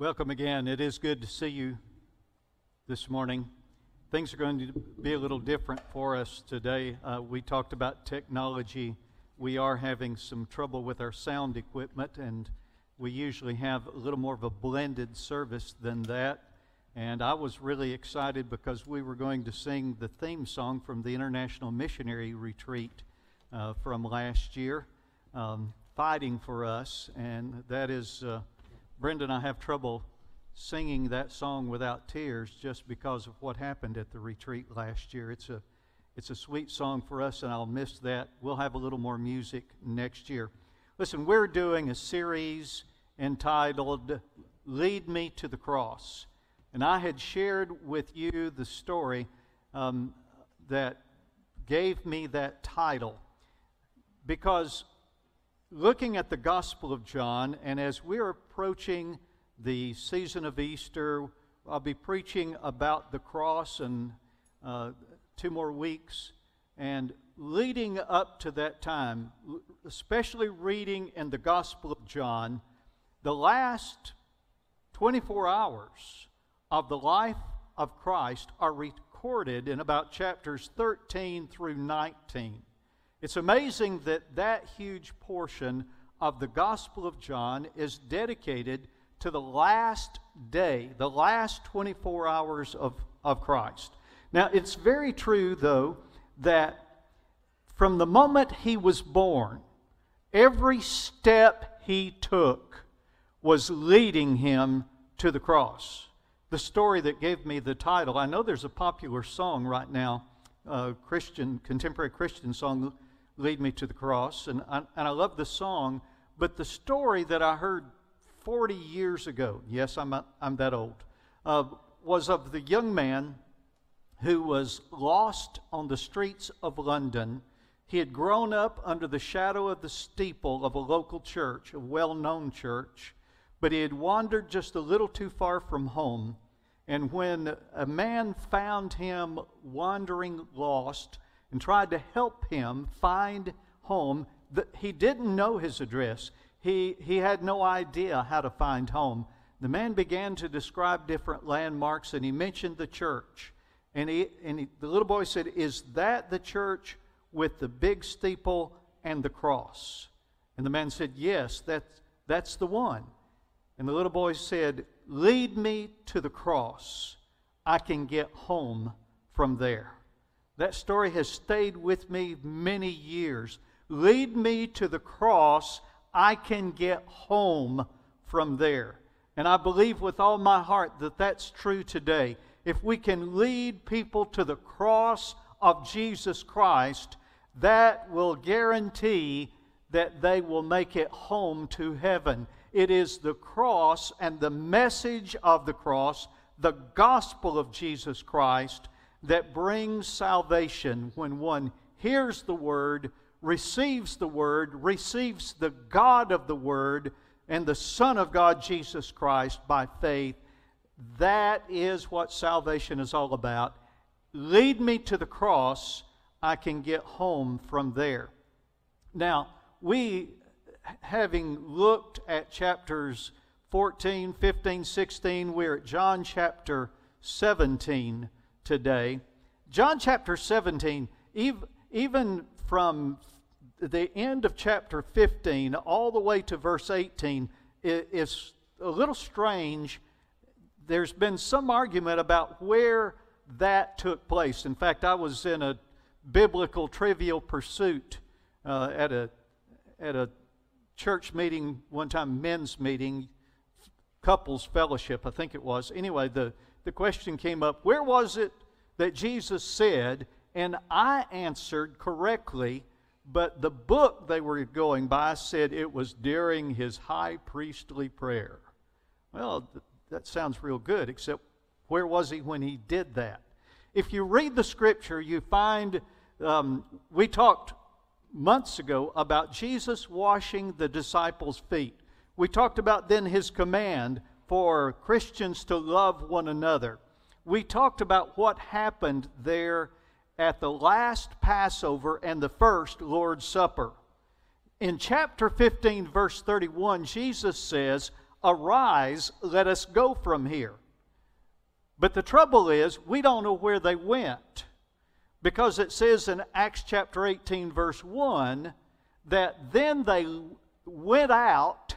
Welcome again. It is good to see you this morning. Things are going to be a little different for us today. Uh, we talked about technology. We are having some trouble with our sound equipment, and we usually have a little more of a blended service than that. And I was really excited because we were going to sing the theme song from the International Missionary Retreat uh, from last year, um, Fighting for Us. And that is. Uh, Brenda and I have trouble singing that song without tears just because of what happened at the retreat last year. It's a it's a sweet song for us, and I'll miss that. We'll have a little more music next year. Listen, we're doing a series entitled Lead Me to the Cross. And I had shared with you the story um, that gave me that title because looking at the Gospel of John, and as we're approaching the season of Easter, I'll be preaching about the cross in uh, two more weeks. And leading up to that time, especially reading in the Gospel of John, the last 24 hours of the life of Christ are recorded in about chapters 13 through 19. It's amazing that that huge portion of the Gospel of John is dedicated to the last day, the last 24 hours of, of Christ. Now, it's very true, though, that from the moment he was born, every step he took was leading him to the cross. The story that gave me the title, I know there's a popular song right now, a Christian, contemporary Christian song, Lead Me to the Cross. And I, and I love the song, but the story that I heard 40 years ago, yes, I'm, I'm that old, uh, was of the young man who was lost on the streets of London. He had grown up under the shadow of the steeple of a local church, a well known church, but he had wandered just a little too far from home. And when a man found him wandering lost, and tried to help him find home. He didn't know his address, he, he had no idea how to find home. The man began to describe different landmarks, and he mentioned the church. And, he, and he, the little boy said, Is that the church with the big steeple and the cross? And the man said, Yes, that's, that's the one. And the little boy said, Lead me to the cross. I can get home from there. That story has stayed with me many years. Lead me to the cross. I can get home from there. And I believe with all my heart that that's true today. If we can lead people to the cross of Jesus Christ, that will guarantee that they will make it home to heaven. It is the cross and the message of the cross, the gospel of Jesus Christ, that brings salvation when one hears the word, receives the word, receives the God of the word, and the Son of God, Jesus Christ, by faith. That is what salvation is all about. Lead me to the cross, I can get home from there. Now, we, having looked at chapters 14, 15, 16, we're at John chapter 17 today. John chapter 17, even from the end of chapter 15 all the way to verse 18, is a little strange. There's been some argument about where that took place. In fact, I was in a biblical trivial pursuit uh, at a at a church meeting one time, men's meeting, couples fellowship, I think it was. Anyway, the the question came up where was it that Jesus said? And I answered correctly, but the book they were going by said it was during his high priestly prayer. Well, that sounds real good, except where was he when he did that? If you read the scripture, you find um, we talked months ago about Jesus washing the disciples' feet. We talked about then his command for Christians to love one another. We talked about what happened there at the last Passover and the first Lord's Supper. In chapter 15, verse 31, Jesus says, Arise, let us go from here. But the trouble is, we don't know where they went. Because it says in Acts chapter 18, verse 1, that then they went out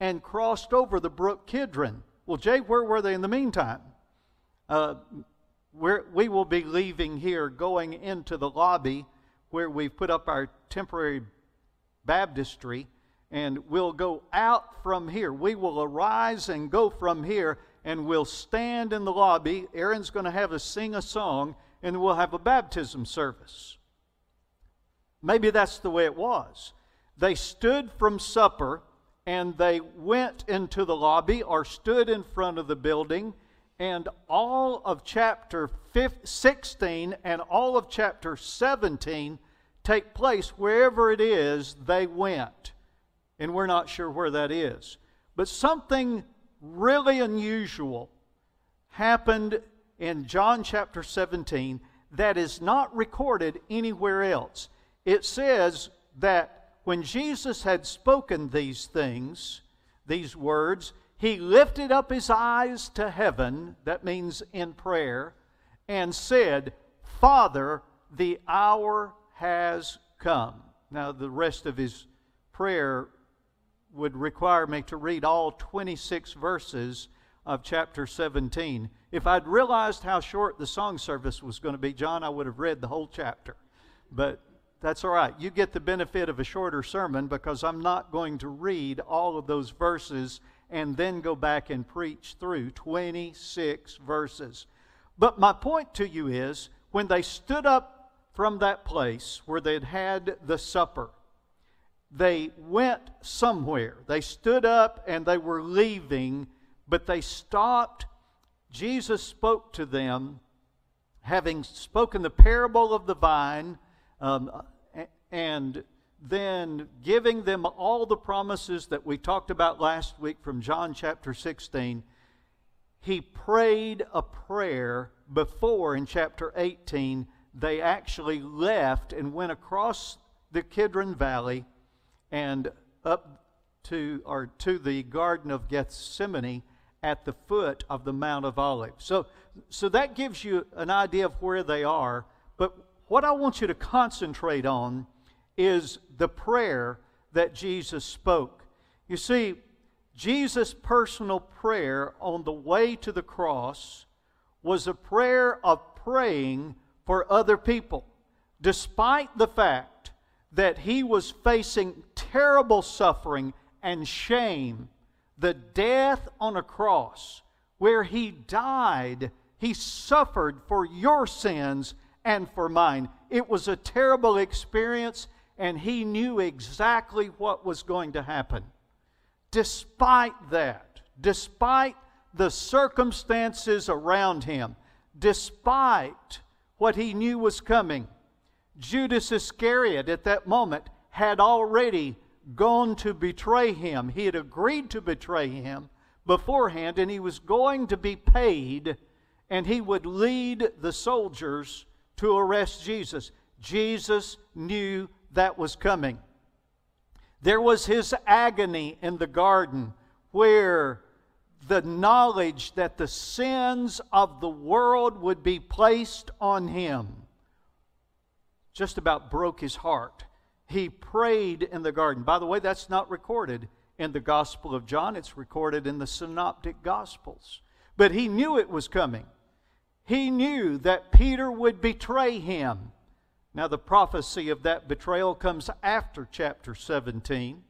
and crossed over the brook Kidron. Well, Jay, where were they in the meantime? Uh, we will be leaving here, going into the lobby where we've put up our temporary baptistry, and we'll go out from here. We will arise and go from here, and we'll stand in the lobby. Aaron's going to have us sing a song, and we'll have a baptism service. Maybe that's the way it was. They stood from supper and they went into the lobby or stood in front of the building, and all of chapter 16 and all of chapter 17 take place wherever it is they went. And we're not sure where that is. But something really unusual happened in John chapter 17 that is not recorded anywhere else. It says that when Jesus had spoken these things, these words, he lifted up his eyes to heaven, that means in prayer, and said, Father, the hour has come. Now, the rest of his prayer would require me to read all 26 verses of chapter 17. If I'd realized how short the song service was going to be, John, I would have read the whole chapter. But that's all right. You get the benefit of a shorter sermon because I'm not going to read all of those verses and then go back and preach through 26 verses. But my point to you is when they stood up from that place where they'd had the supper, they went somewhere. They stood up and they were leaving but they stopped. Jesus spoke to them, having spoken the parable of the vine, um, and then giving them all the promises that we talked about last week from John chapter 16. He prayed a prayer before in chapter 18 they actually left and went across the Kidron Valley and up to or to the Garden of Gethsemane at the foot of the Mount of Olives. So, so that gives you an idea of where they are. But what I want you to concentrate on is the prayer that Jesus spoke. You see, Jesus' personal prayer on the way to the cross was a prayer of praying for other people, despite the fact that he was facing terrible suffering and shame the death on a cross where he died, he suffered for your sins and for mine. It was a terrible experience, and he knew exactly what was going to happen. Despite that, despite the circumstances around him, despite what he knew was coming, Judas Iscariot at that moment had already gone to betray him. He had agreed to betray him beforehand, and he was going to be paid, and he would lead the soldiers to arrest Jesus. Jesus knew that was coming. There was his agony in the garden where the knowledge that the sins of the world would be placed on him just about broke his heart he prayed in the garden. By the way, that's not recorded in the Gospel of John, it's recorded in the Synoptic Gospels. But he knew it was coming. He knew that Peter would betray him. Now, the prophecy of that betrayal comes after chapter 17.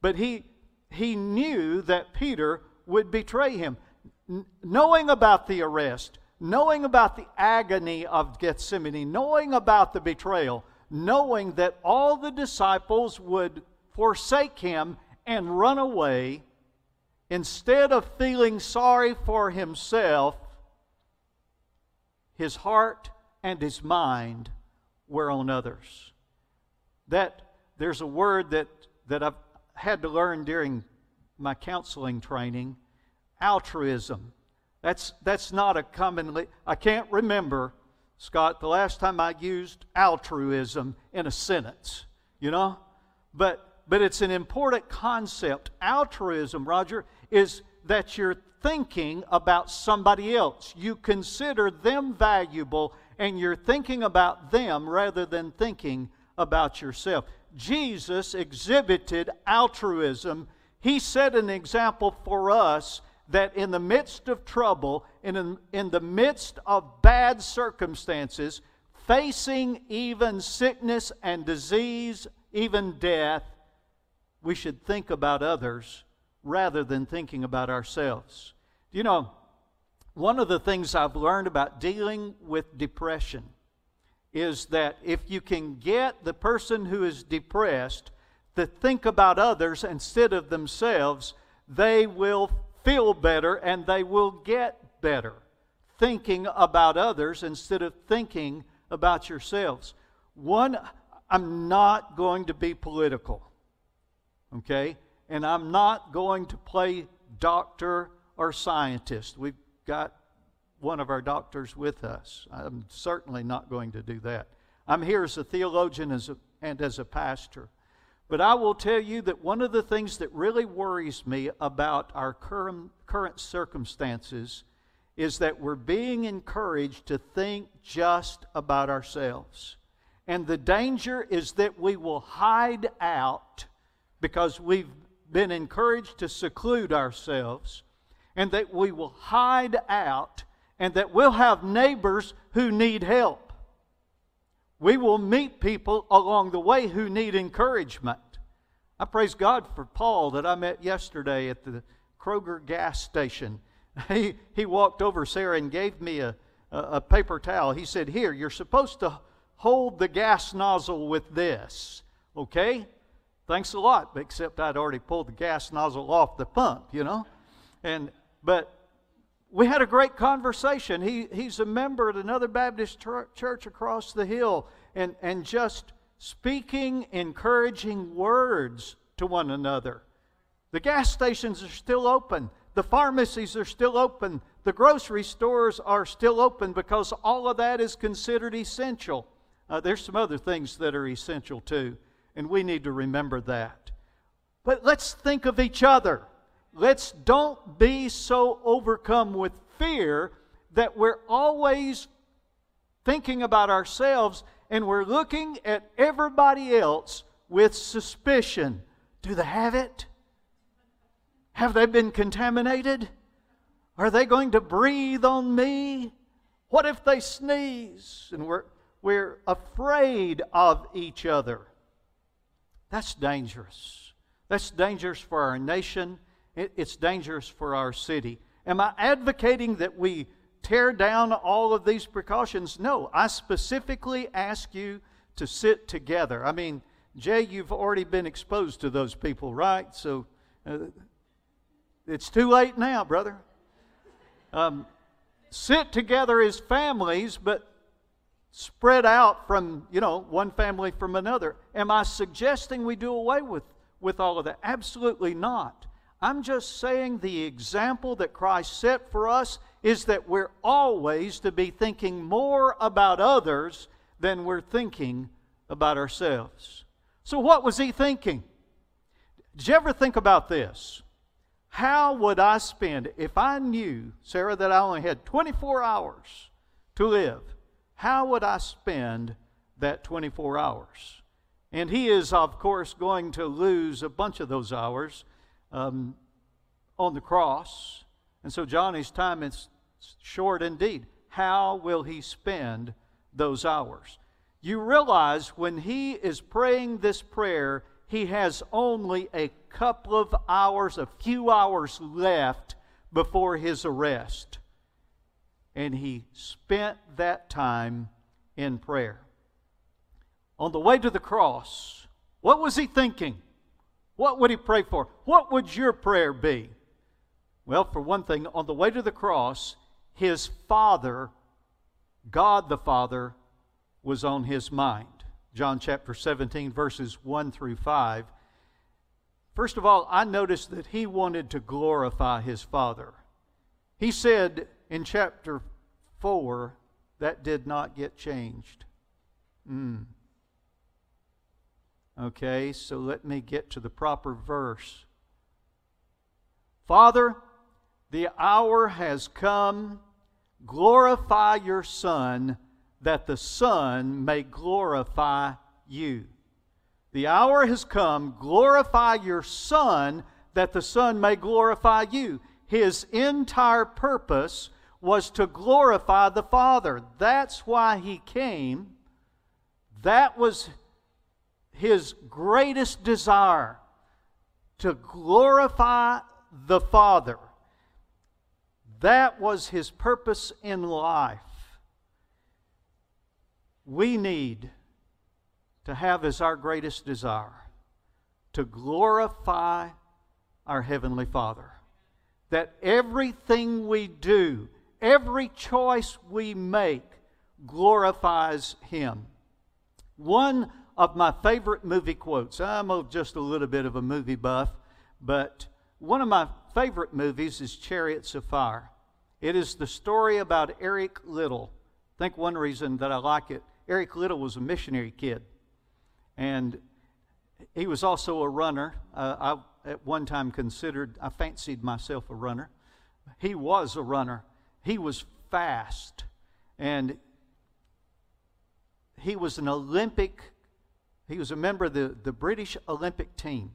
But he, he knew that Peter would betray him. N- knowing about the arrest, knowing about the agony of Gethsemane, knowing about the betrayal, knowing that all the disciples would forsake him and run away, instead of feeling sorry for himself, his heart and his mind were on others. That there's a word that, that I've had to learn during my counseling training altruism. That's, that's not a commonly, I can't remember Scott, the last time I used altruism in a sentence, you know? But but it's an important concept. Altruism, Roger, is that you're thinking about somebody else. You consider them valuable and you're thinking about them rather than thinking about yourself. Jesus exhibited altruism. He set an example for us that in the midst of trouble, in, in the midst of bad circumstances, facing even sickness and disease, even death, we should think about others rather than thinking about ourselves. Do you know, one of the things I've learned about dealing with depression is that if you can get the person who is depressed to think about others instead of themselves, they will feel better and they will get better. Thinking about others instead of thinking about yourselves. One, I'm not going to be political, okay? And I'm not going to play doctor or scientist. We've got one of our doctors with us. I'm certainly not going to do that. I'm here as a theologian as a, and as a pastor. But I will tell you that one of the things that really worries me about our current, current circumstances is that we're being encouraged to think just about ourselves. And the danger is that we will hide out because we've been encouraged to seclude ourselves, and that we will hide out and that we'll have neighbors who need help. We will meet people along the way who need encouragement. I praise God for Paul that I met yesterday at the Kroger gas station. He, he walked over, Sarah, and gave me a, a, a paper towel. He said, Here, you're supposed to hold the gas nozzle with this. Okay? Thanks a lot, except I'd already pulled the gas nozzle off the pump, you know? And but we had a great conversation. He, he's a member at another Baptist church across the hill and, and just speaking encouraging words to one another. The gas stations are still open, the pharmacies are still open, the grocery stores are still open because all of that is considered essential. Uh, there's some other things that are essential too, and we need to remember that. But let's think of each other. Let's don't be so overcome with fear that we're always thinking about ourselves and we're looking at everybody else with suspicion. Do they have it? Have they been contaminated? Are they going to breathe on me? What if they sneeze? And we're, we're afraid of each other. That's dangerous. That's dangerous for our nation it's dangerous for our city. Am I advocating that we tear down all of these precautions? No, I specifically ask you to sit together. I mean, Jay, you've already been exposed to those people, right? So uh, it's too late now, brother. Um, sit together as families, but spread out from, you know, one family from another. Am I suggesting we do away with, with all of that? Absolutely not. I'm just saying the example that Christ set for us is that we're always to be thinking more about others than we're thinking about ourselves. So, what was he thinking? Did you ever think about this? How would I spend, if I knew, Sarah, that I only had 24 hours to live, how would I spend that 24 hours? And he is, of course, going to lose a bunch of those hours um, on the cross. And so Johnny's time is short indeed. How will he spend those hours? You realize when he is praying this prayer, he has only a couple of hours, a few hours left before his arrest. And he spent that time in prayer. On the way to the cross, what was he thinking? What would he pray for? What would your prayer be? Well, for one thing, on the way to the cross, his Father, God the Father, was on his mind. John chapter 17, verses 1 through 5. First of all, I noticed that he wanted to glorify his Father. He said in chapter 4 that did not get changed. Mm. Okay, so let me get to the proper verse. Father, the hour has come. Glorify your Son, that the Son may glorify you. The hour has come. Glorify your Son, that the Son may glorify you. His entire purpose was to glorify the Father. That's why he came. That was his greatest desire to glorify the Father. That was his purpose in life. We need to have as our greatest desire to glorify our Heavenly Father. That everything we do, every choice we make, glorifies Him. One of my favorite movie quotes, I'm just a little bit of a movie buff, but one of my favorite movies is Chariots of Fire. It is the story about Eric Liddell. I think one reason that I like it, Eric Liddell was a missionary kid. And he was also a runner. Uh, I, at one time, considered, I fancied myself a runner. He was a runner. He was fast. And he was an Olympic, he was a member of the, the British Olympic team.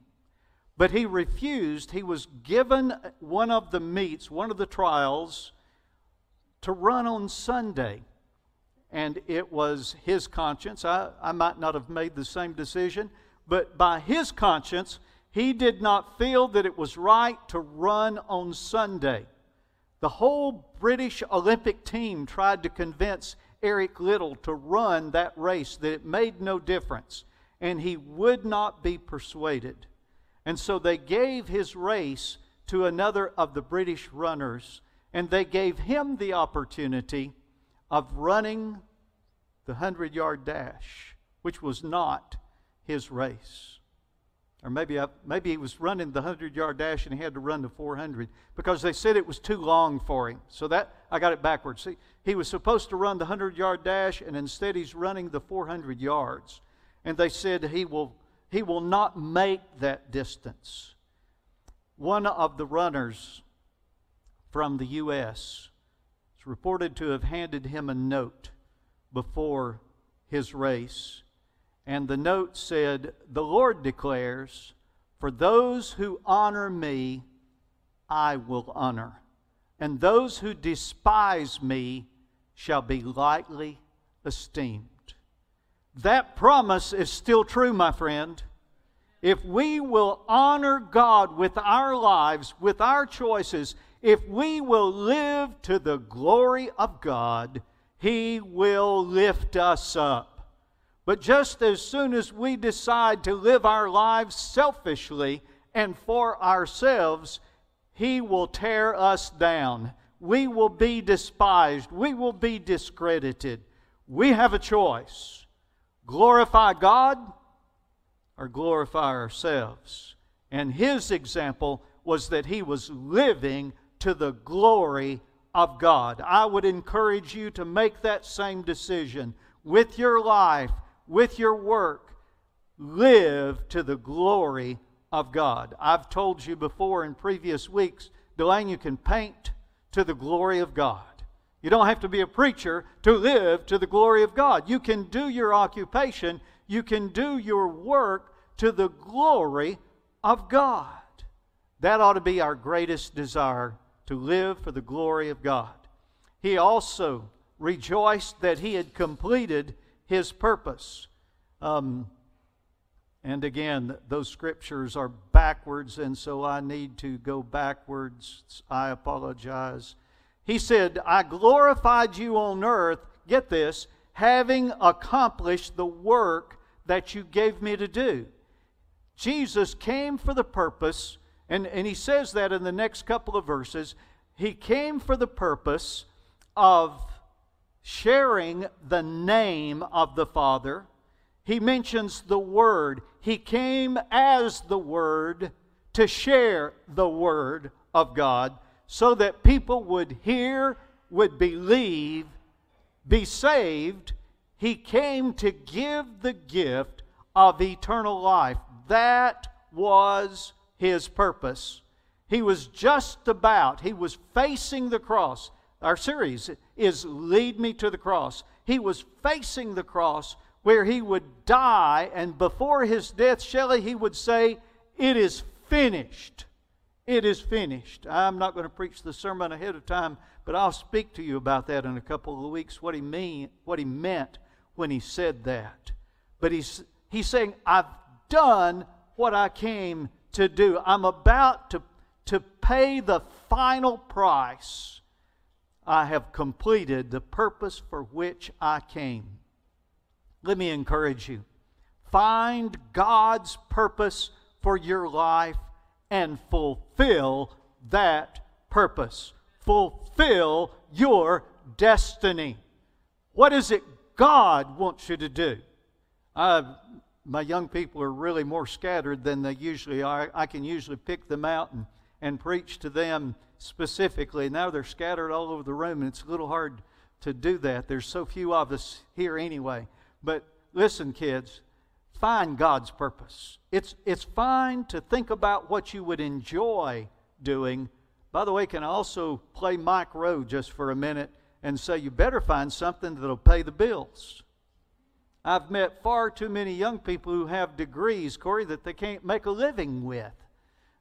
But he refused. He was given one of the meets, one of the trials, to run on Sunday. And it was his conscience. I, I might not have made the same decision, but by his conscience, he did not feel that it was right to run on Sunday. The whole British Olympic team tried to convince Eric Liddell to run that race, that it made no difference, and he would not be persuaded. And so they gave his race to another of the British runners, and they gave him the opportunity of running the 100 yard dash, which was not his race. Or maybe, I, maybe he was running the 100 yard dash and he had to run the 400 because they said it was too long for him. So that, I got it backwards. See, he was supposed to run the 100 yard dash and instead he's running the 400 yards. And they said he will he will not make that distance. One of the runners from the U.S. is reported to have handed him a note before his race. And the note said, The Lord declares, For those who honor me, I will honor. And those who despise me shall be lightly esteemed. That promise is still true, my friend. If we will honor God with our lives, with our choices, if we will live to the glory of God, He will lift us up. But just as soon as we decide to live our lives selfishly and for ourselves, He will tear us down. We will be despised. We will be discredited. We have a choice glorify God or glorify ourselves. And his example was that he was living to the glory of God. I would encourage you to make that same decision with your life, with your work. Live to the glory of God. I've told you before in previous weeks, Delane, you can paint to the glory of God. You don't have to be a preacher to live to the glory of God. You can do your occupation, you can do your work to the glory of God. That ought to be our greatest desire to live for the glory of God. He also rejoiced that he had completed his purpose. Um, and again, those scriptures are backwards, and so I need to go backwards. I apologize. He said, I glorified you on earth, get this, having accomplished the work that you gave me to do. Jesus came for the purpose, and, and he says that in the next couple of verses. He came for the purpose of sharing the name of the Father. He mentions the Word. He came as the Word to share the Word of God so that people would hear, would believe, be saved, he came to give the gift of eternal life. That was his purpose. He was just about, he was facing the cross. Our series is Lead Me to the Cross. He was facing the cross where he would die, and before his death, Shelley, he would say, It is finished. It is finished. I'm not going to preach the sermon ahead of time, but I'll speak to you about that in a couple of weeks, what he mean, what he meant when he said that. But he's he's saying, I've done what I came to do. I'm about to, to pay the final price. I have completed the purpose for which I came. Let me encourage you. Find God's purpose for your life and fulfill that purpose. Fulfill your destiny. What is it God wants you to do? Uh, my young people are really more scattered than they usually are. I can usually pick them out and, and preach to them specifically. Now they're scattered all over the room, and it's a little hard to do that. There's so few of us here anyway. But listen, kids, find God's purpose. It's, it's fine to think about what you would enjoy doing. By the way, can I also play Mike Rowe just for a minute and say you better find something that'll pay the bills? I've met far too many young people who have degrees, Corey, that they can't make a living with.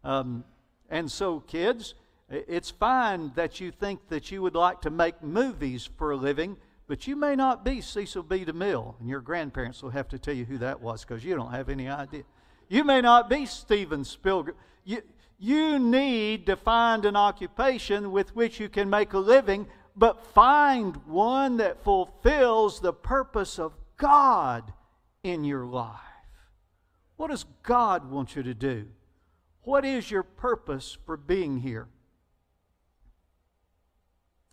Um, and so, kids, it's fine that you think that you would like to make movies for a living, but you may not be Cecil B. DeMille, and your grandparents will have to tell you who that was because you don't have any idea. You may not be Steven Spielberg. You, you need to find an occupation with which you can make a living, but find one that fulfills the purpose of God in your life. What does God want you to do? What is your purpose for being here?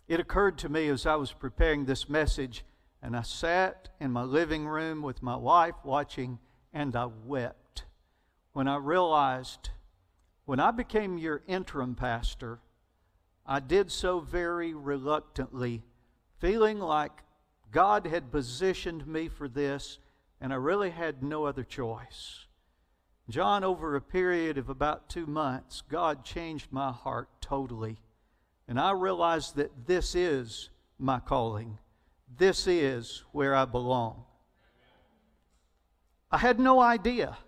It occurred to me as I was preparing this message, and I sat in my living room with my wife watching, and I wept when I realized when I became your interim pastor, I did so very reluctantly, feeling like God had positioned me for this, and I really had no other choice. John, over a period of about two months, God changed my heart totally. And I realized that this is my calling. This is where I belong. I had no idea.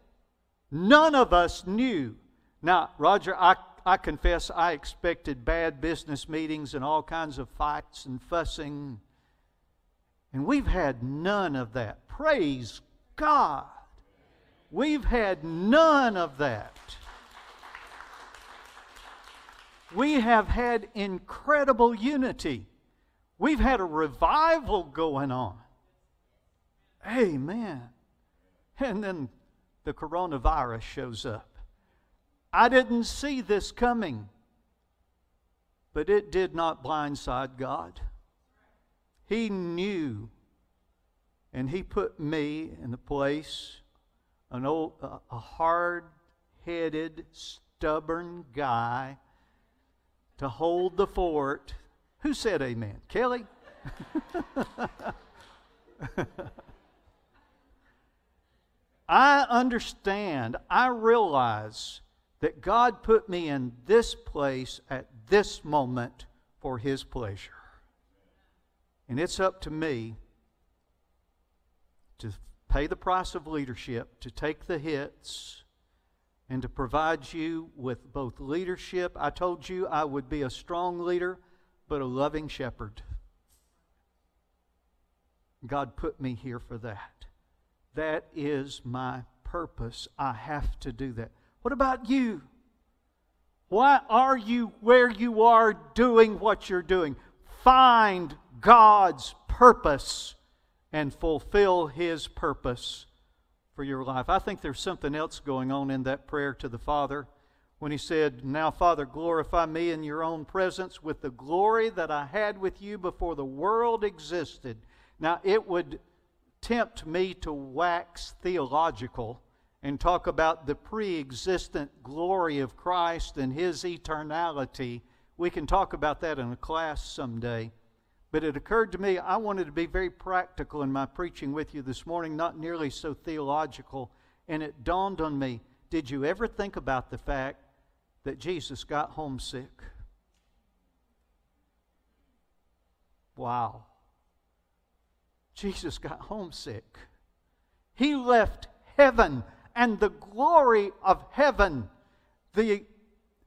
None of us knew. Now, Roger, I, I confess I expected bad business meetings and all kinds of fights and fussing. And we've had none of that. Praise God. We've had none of that we have had incredible unity. We've had a revival going on. Amen. And then the coronavirus shows up. I didn't see this coming, but it did not blindside God. He knew, and He put me in the place, an old, a hard headed, stubborn guy to hold the fort. Who said amen? Kelly? I understand, I realize that God put me in this place at this moment for His pleasure. And it's up to me to pay the price of leadership, to take the hits, and to provide you with both leadership. I told you I would be a strong leader, but a loving shepherd. God put me here for that. That is my purpose. I have to do that. What about you? Why are you where you are doing what you're doing? Find God's purpose and fulfill His purpose for your life. I think there's something else going on in that prayer to the Father when he said, Now, Father, glorify me in your own presence with the glory that I had with you before the world existed. Now, it would tempt me to wax theological and talk about the pre existent glory of Christ and his eternality. We can talk about that in a class someday. But it occurred to me I wanted to be very practical in my preaching with you this morning, not nearly so theological and it dawned on me did you ever think about the fact that Jesus got homesick? Wow. Jesus got homesick. He left heaven and the glory of heaven, the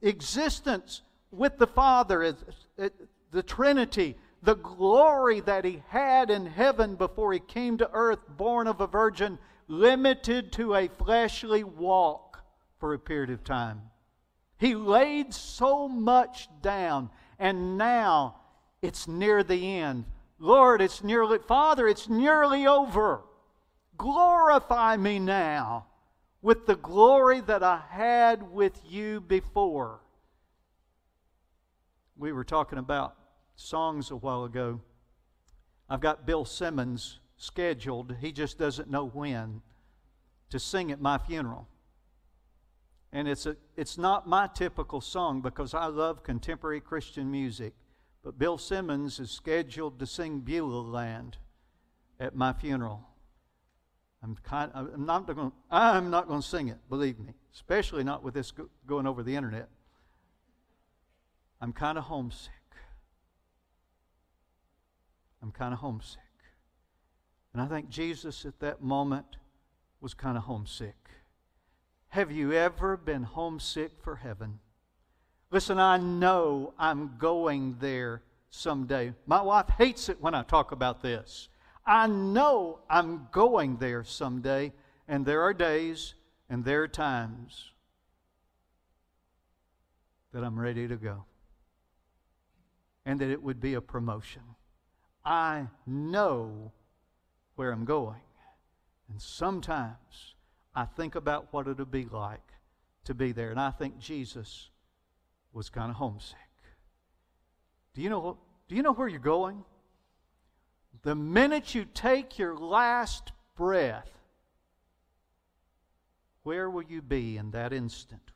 existence with the Father, uh, the Trinity, the glory that he had in heaven before he came to earth, born of a virgin, limited to a fleshly walk for a period of time. He laid so much down, and now it's near the end. Lord, it's nearly, Father, it's nearly over. Glorify me now with the glory that I had with you before. We were talking about songs a while ago. I've got Bill Simmons scheduled, he just doesn't know when, to sing at my funeral. And it's, a, it's not my typical song because I love contemporary Christian music. But Bill Simmons is scheduled to sing Beulah Land at my funeral. I'm, kind, I'm not going. I'm not going to sing it. Believe me, especially not with this going over the internet. I'm kind of homesick. I'm kind of homesick. And I think Jesus at that moment was kind of homesick. Have you ever been homesick for heaven? Listen, I know I'm going there someday. My wife hates it when I talk about this. I know I'm going there someday, and there are days and there are times that I'm ready to go. And that it would be a promotion. I know where I'm going. And sometimes I think about what it'll be like to be there. And I think Jesus was kind of homesick. Do you know, do you know where you're going? The minute you take your last breath, where will you be in that instant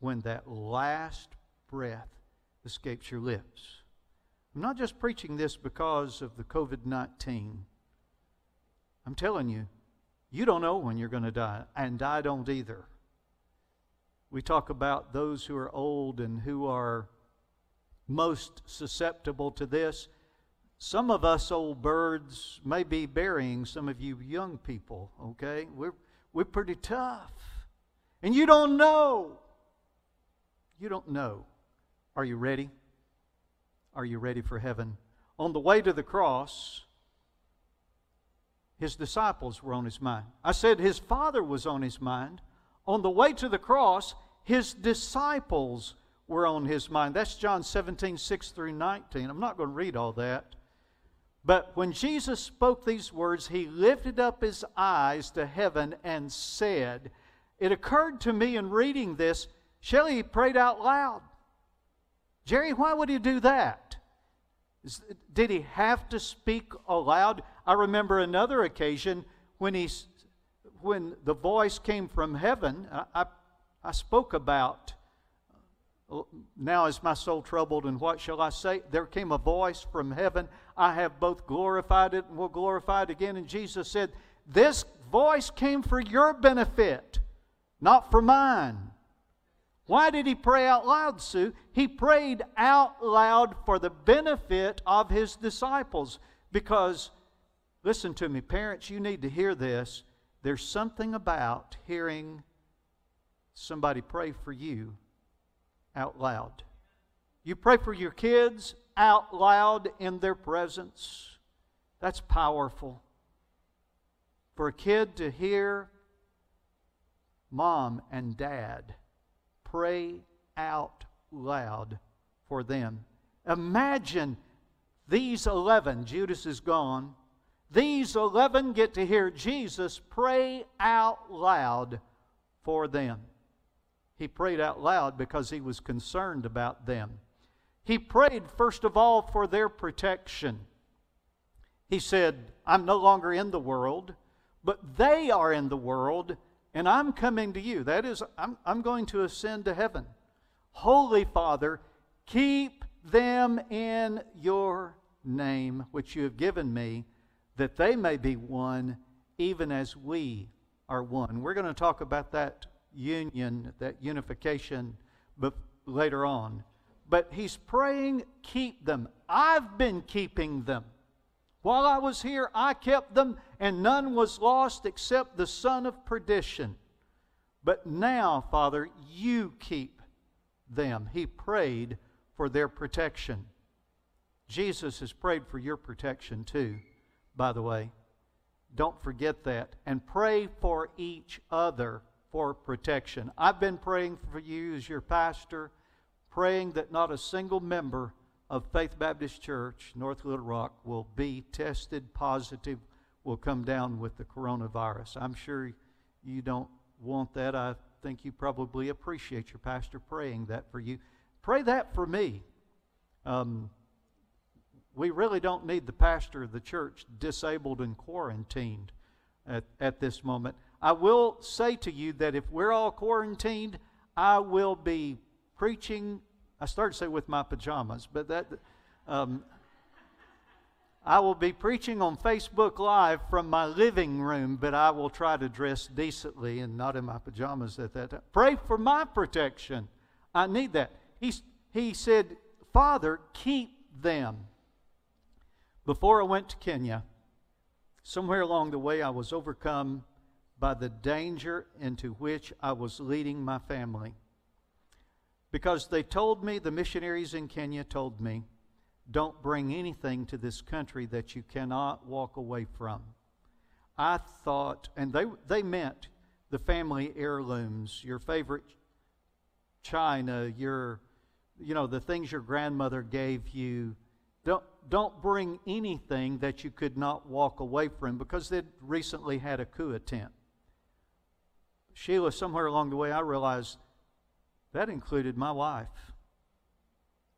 when that last breath escapes your lips? I'm not just preaching this because of the COVID 19. I'm telling you, you don't know when you're going to die, and I don't either. We talk about those who are old and who are most susceptible to this. Some of us old birds may be burying some of you young people, okay? We're, we're pretty tough. And you don't know. You don't know. Are you ready? Are you ready for heaven? On the way to the cross, his disciples were on his mind. I said his father was on his mind. On the way to the cross, his disciples were on his mind. That's John 17, 6 through 19. I'm not going to read all that. But when Jesus spoke these words, he lifted up his eyes to heaven and said, It occurred to me in reading this, Shelley prayed out loud. Jerry, why would he do that? Did he have to speak aloud? I remember another occasion when he, when the voice came from heaven. I, I, spoke about uh, now is my soul troubled, and what shall I say? There came a voice from heaven. I have both glorified it and will glorify it again. And Jesus said, This voice came for your benefit, not for mine. Why did he pray out loud, Sue? He prayed out loud for the benefit of his disciples. Because, listen to me, parents, you need to hear this. There's something about hearing somebody pray for you out loud. You pray for your kids out loud in their presence. That's powerful. For a kid to hear mom and dad pray out loud for them. Imagine these 11, Judas is gone, these 11 get to hear Jesus pray out loud for them. He prayed out loud because he was concerned about them. He prayed, first of all, for their protection. He said, I'm no longer in the world, but they are in the world, and I'm coming to you. That is, I'm, I'm going to ascend to heaven. Holy Father, keep them in your name, which you have given me, that they may be one, even as we are one. We're going to talk about that union, that unification, but later on. But he's praying, keep them. I've been keeping them. While I was here, I kept them, and none was lost except the son of perdition. But now, Father, you keep them. He prayed for their protection. Jesus has prayed for your protection too, by the way. Don't forget that. And pray for each other for protection. I've been praying for you as your pastor, praying that not a single member of Faith Baptist Church, North Little Rock, will be tested positive, will come down with the coronavirus. I'm sure you don't want that. I think you probably appreciate your pastor praying that for you. Pray that for me. Um, we really don't need the pastor of the church disabled and quarantined at, at this moment. I will say to you that if we're all quarantined, I will be preaching. I started to say with my pajamas, but that. Um, I will be preaching on Facebook Live from my living room, but I will try to dress decently and not in my pajamas at that time. Pray for my protection. I need that. He, he said, Father, keep them. Before I went to Kenya, somewhere along the way, I was overcome by the danger into which I was leading my family. Because they told me, the missionaries in Kenya told me, don't bring anything to this country that you cannot walk away from. I thought, and they, they meant the family heirlooms, your favorite china, your, you know, the things your grandmother gave you. Don't, don't bring anything that you could not walk away from because they'd recently had a coup attempt. Sheila, somewhere along the way, I realized that included my wife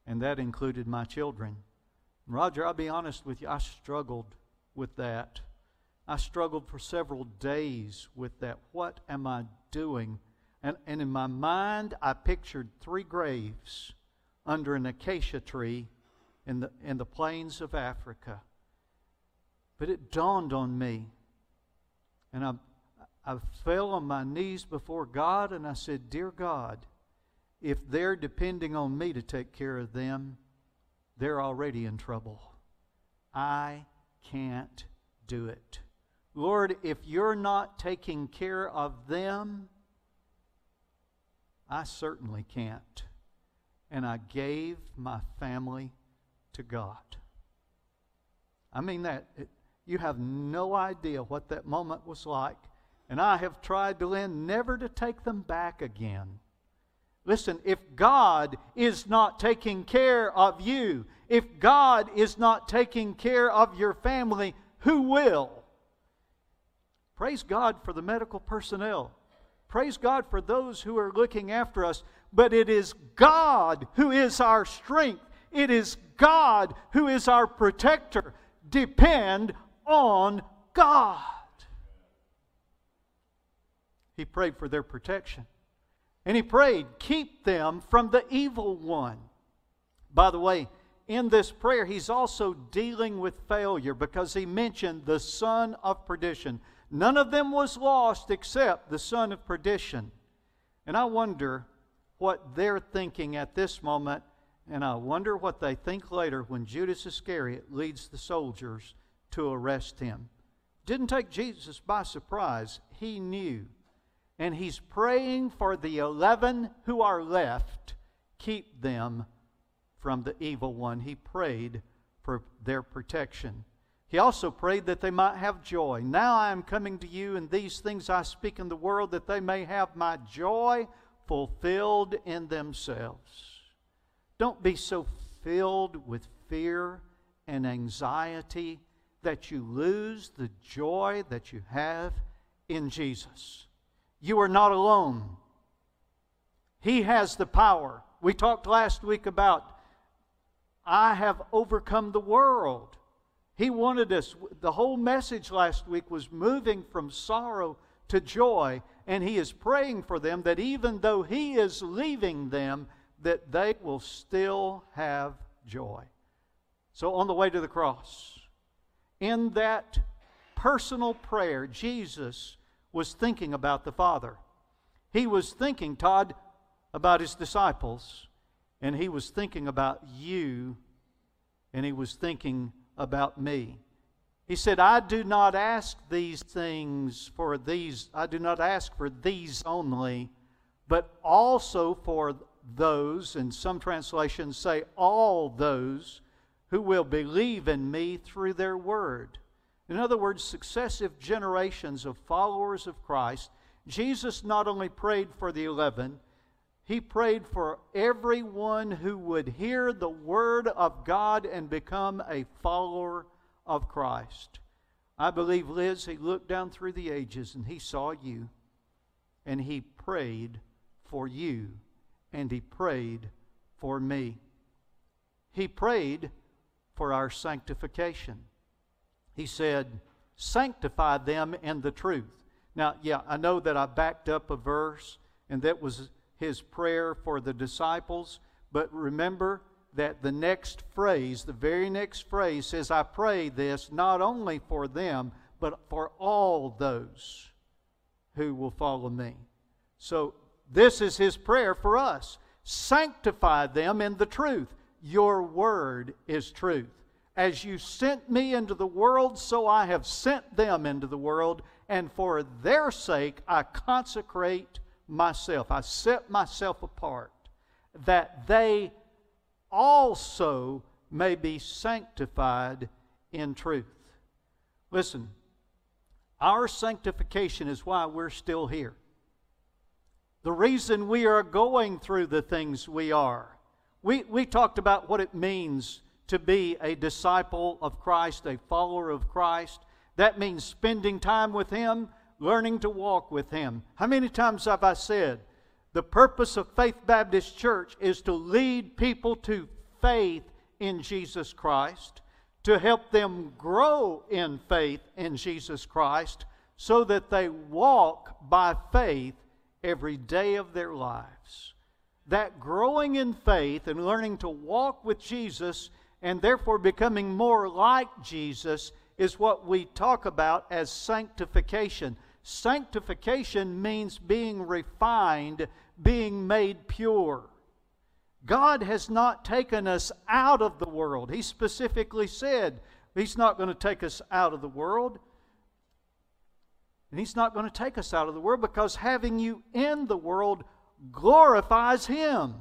and that included my children. Roger, I'll be honest with you, I struggled with that. I struggled for several days with that. What am I doing? And, and in my mind, I pictured three graves under an acacia tree in the, in the plains of Africa. But it dawned on me, and I, I fell on my knees before God and I said, Dear God, if they're depending on me to take care of them, they're already in trouble. I can't do it. Lord, if you're not taking care of them, I certainly can't. And I gave my family to God. I mean that. It, you have no idea what that moment was like. And I have tried to learn never to take them back again. Listen, if God is not taking care of you, if God is not taking care of your family, who will? Praise God for the medical personnel. Praise God for those who are looking after us. But it is God who is our strength. It is God who is our protector. Depend on God. He prayed for their protection. And he prayed, keep them from the evil one. By the way, in this prayer, he's also dealing with failure because he mentioned the son of perdition. None of them was lost except the son of perdition. And I wonder what they're thinking at this moment, and I wonder what they think later when Judas Iscariot leads the soldiers to arrest him. Didn't take Jesus by surprise, he knew and he's praying for the 11 who are left. Keep them from the evil one. He prayed for their protection. He also prayed that they might have joy. Now I am coming to you, and these things I speak in the world, that they may have my joy fulfilled in themselves. Don't be so filled with fear and anxiety that you lose the joy that you have in Jesus. You are not alone. He has the power. We talked last week about, I have overcome the world. He wanted us, the whole message last week was moving from sorrow to joy, and He is praying for them that even though He is leaving them, that they will still have joy. So, on the way to the cross, in that personal prayer, Jesus was thinking about the Father. He was thinking, Todd, about his disciples, and he was thinking about you, and he was thinking about me. He said, I do not ask these things for these, I do not ask for these only, but also for those, and some translations say all those who will believe in me through their word. In other words, successive generations of followers of Christ. Jesus not only prayed for the eleven, he prayed for everyone who would hear the word of God and become a follower of Christ. I believe, Liz, he looked down through the ages and he saw you and he prayed for you and he prayed for me. He prayed for our sanctification. He said, Sanctify them in the truth. Now, yeah, I know that I backed up a verse, and that was his prayer for the disciples, but remember, that the next phrase, the very next phrase says, I pray this not only for them, but for all those who will follow me. So, this is his prayer for us. Sanctify them in the truth. Your word is truth. As you sent me into the world, so I have sent them into the world, and for their sake I consecrate myself. I set myself apart, that they also may be sanctified in truth. Listen, our sanctification is why we're still here. The reason we are going through the things we are. We, we talked about what it means to be a disciple of Christ, a follower of Christ. That means spending time with Him, learning to walk with Him. How many times have I said, the purpose of Faith Baptist Church is to lead people to faith in Jesus Christ, to help them grow in faith in Jesus Christ, so that they walk by faith every day of their lives. That growing in faith and learning to walk with Jesus and therefore becoming more like Jesus is what we talk about as sanctification. Sanctification means being refined, being made pure. God has not taken us out of the world. He specifically said He's not going to take us out of the world. And He's not going to take us out of the world because having you in the world glorifies Him,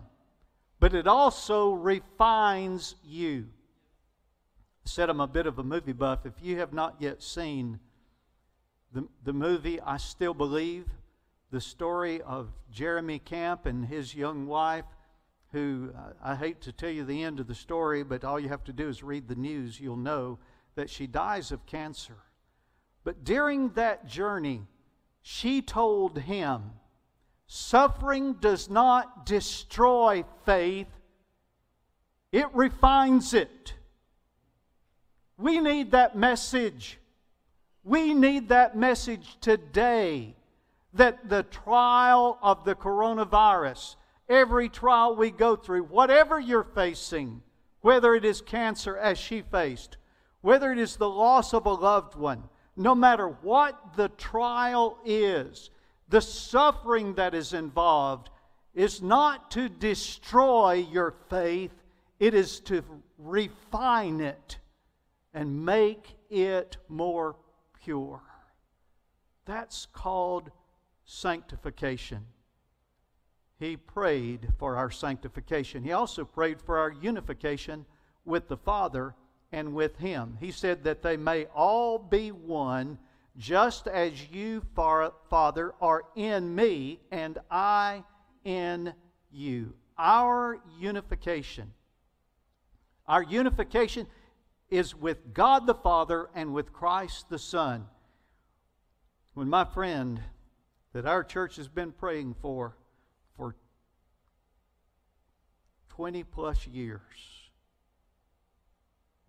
but it also refines you. I said I'm a bit of a movie buff. If you have not yet seen the, the movie I Still Believe, the story of Jeremy Camp and his young wife, who uh, I hate to tell you the end of the story, but all you have to do is read the news. You'll know that she dies of cancer. But during that journey, she told him, Suffering does not destroy faith, it refines it. We need that message. We need that message today that the trial of the coronavirus, every trial we go through, whatever you're facing, whether it is cancer as she faced, whether it is the loss of a loved one, no matter what the trial is, the suffering that is involved is not to destroy your faith, it is to refine it and make it more pure. That's called sanctification. He prayed for our sanctification. He also prayed for our unification with the Father and with Him. He said that they may all be one, just as you, Father, are in me and I in you. Our unification. Our unification is with God the Father and with Christ the Son. When my friend that our church has been praying for for 20 plus years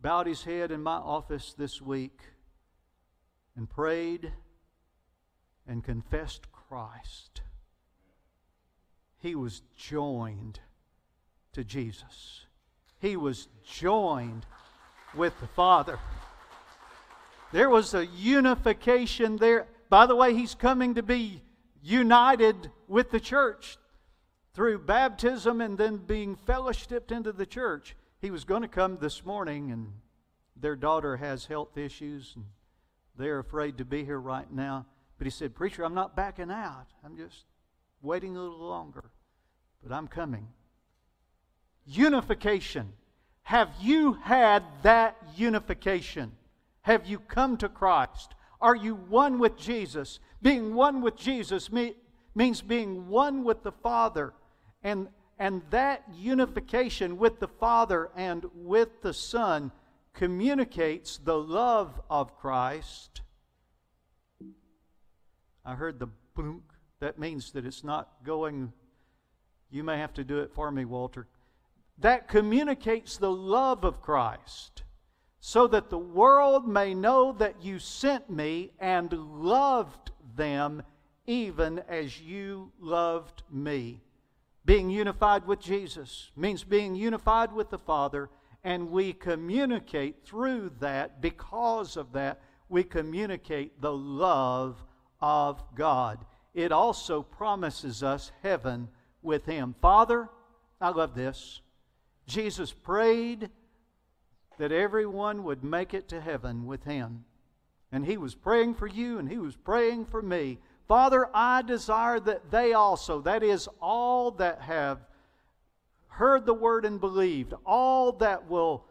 bowed his head in my office this week and prayed and confessed Christ, he was joined to Jesus. He was joined with the Father. There was a unification there. By the way, he's coming to be united with the church through baptism and then being fellowshipped into the church. He was going to come this morning, and their daughter has health issues, and they're afraid to be here right now. But he said, Preacher, I'm not backing out. I'm just waiting a little longer, but I'm coming. Unification. Have you had that unification? Have you come to Christ? Are you one with Jesus? Being one with Jesus means being one with the Father. And, and that unification with the Father and with the Son communicates the love of Christ. I heard the blunk. That means that it's not going. You may have to do it for me, Walter. That communicates the love of Christ so that the world may know that you sent me and loved them even as you loved me. Being unified with Jesus means being unified with the Father, and we communicate through that, because of that, we communicate the love of God. It also promises us heaven with Him. Father, I love this. Jesus prayed that everyone would make it to heaven with him. And he was praying for you and he was praying for me. Father, I desire that they also, that is, all that have heard the word and believed, all that will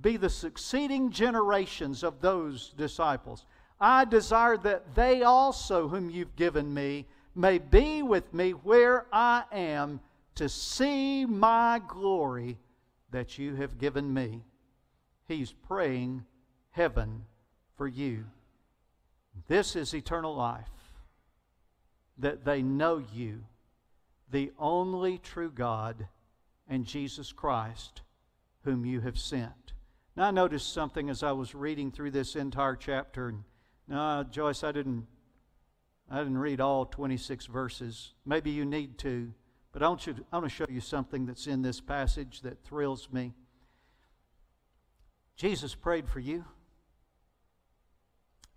be the succeeding generations of those disciples, I desire that they also, whom you've given me, may be with me where I am to see my glory that you have given me. He's praying heaven for you. This is eternal life that they know you, the only true God, and Jesus Christ, whom you have sent. Now, I noticed something as I was reading through this entire chapter. No, Joyce, I didn't, I didn't read all 26 verses. Maybe you need to, but I want, you to, I want to show you something that's in this passage that thrills me. Jesus prayed for you.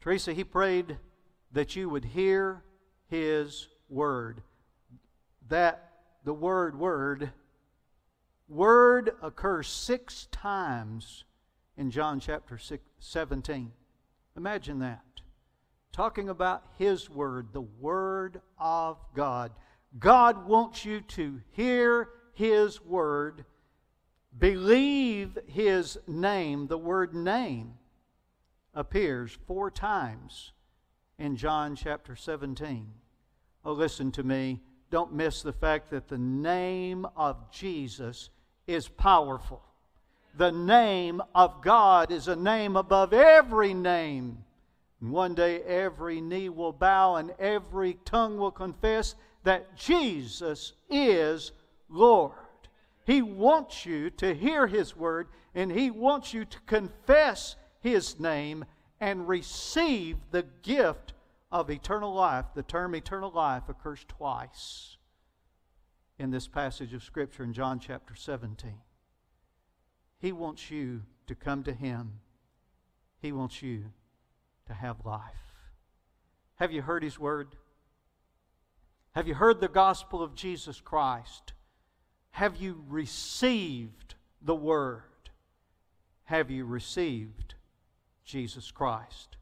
Teresa, he prayed that you would hear his word. That the word word word occurs six times in John chapter six, 17. Imagine that. Talking about his word, the word of God. God wants you to hear his word Believe his name. The word name appears four times in John chapter 17. Oh, listen to me. Don't miss the fact that the name of Jesus is powerful. The name of God is a name above every name. And one day every knee will bow and every tongue will confess that Jesus is Lord. He wants you to hear His word, and He wants you to confess His name and receive the gift of eternal life. The term eternal life occurs twice in this passage of Scripture in John chapter 17. He wants you to come to Him, He wants you to have life. Have you heard His word? Have you heard the gospel of Jesus Christ? Have you received the Word? Have you received Jesus Christ?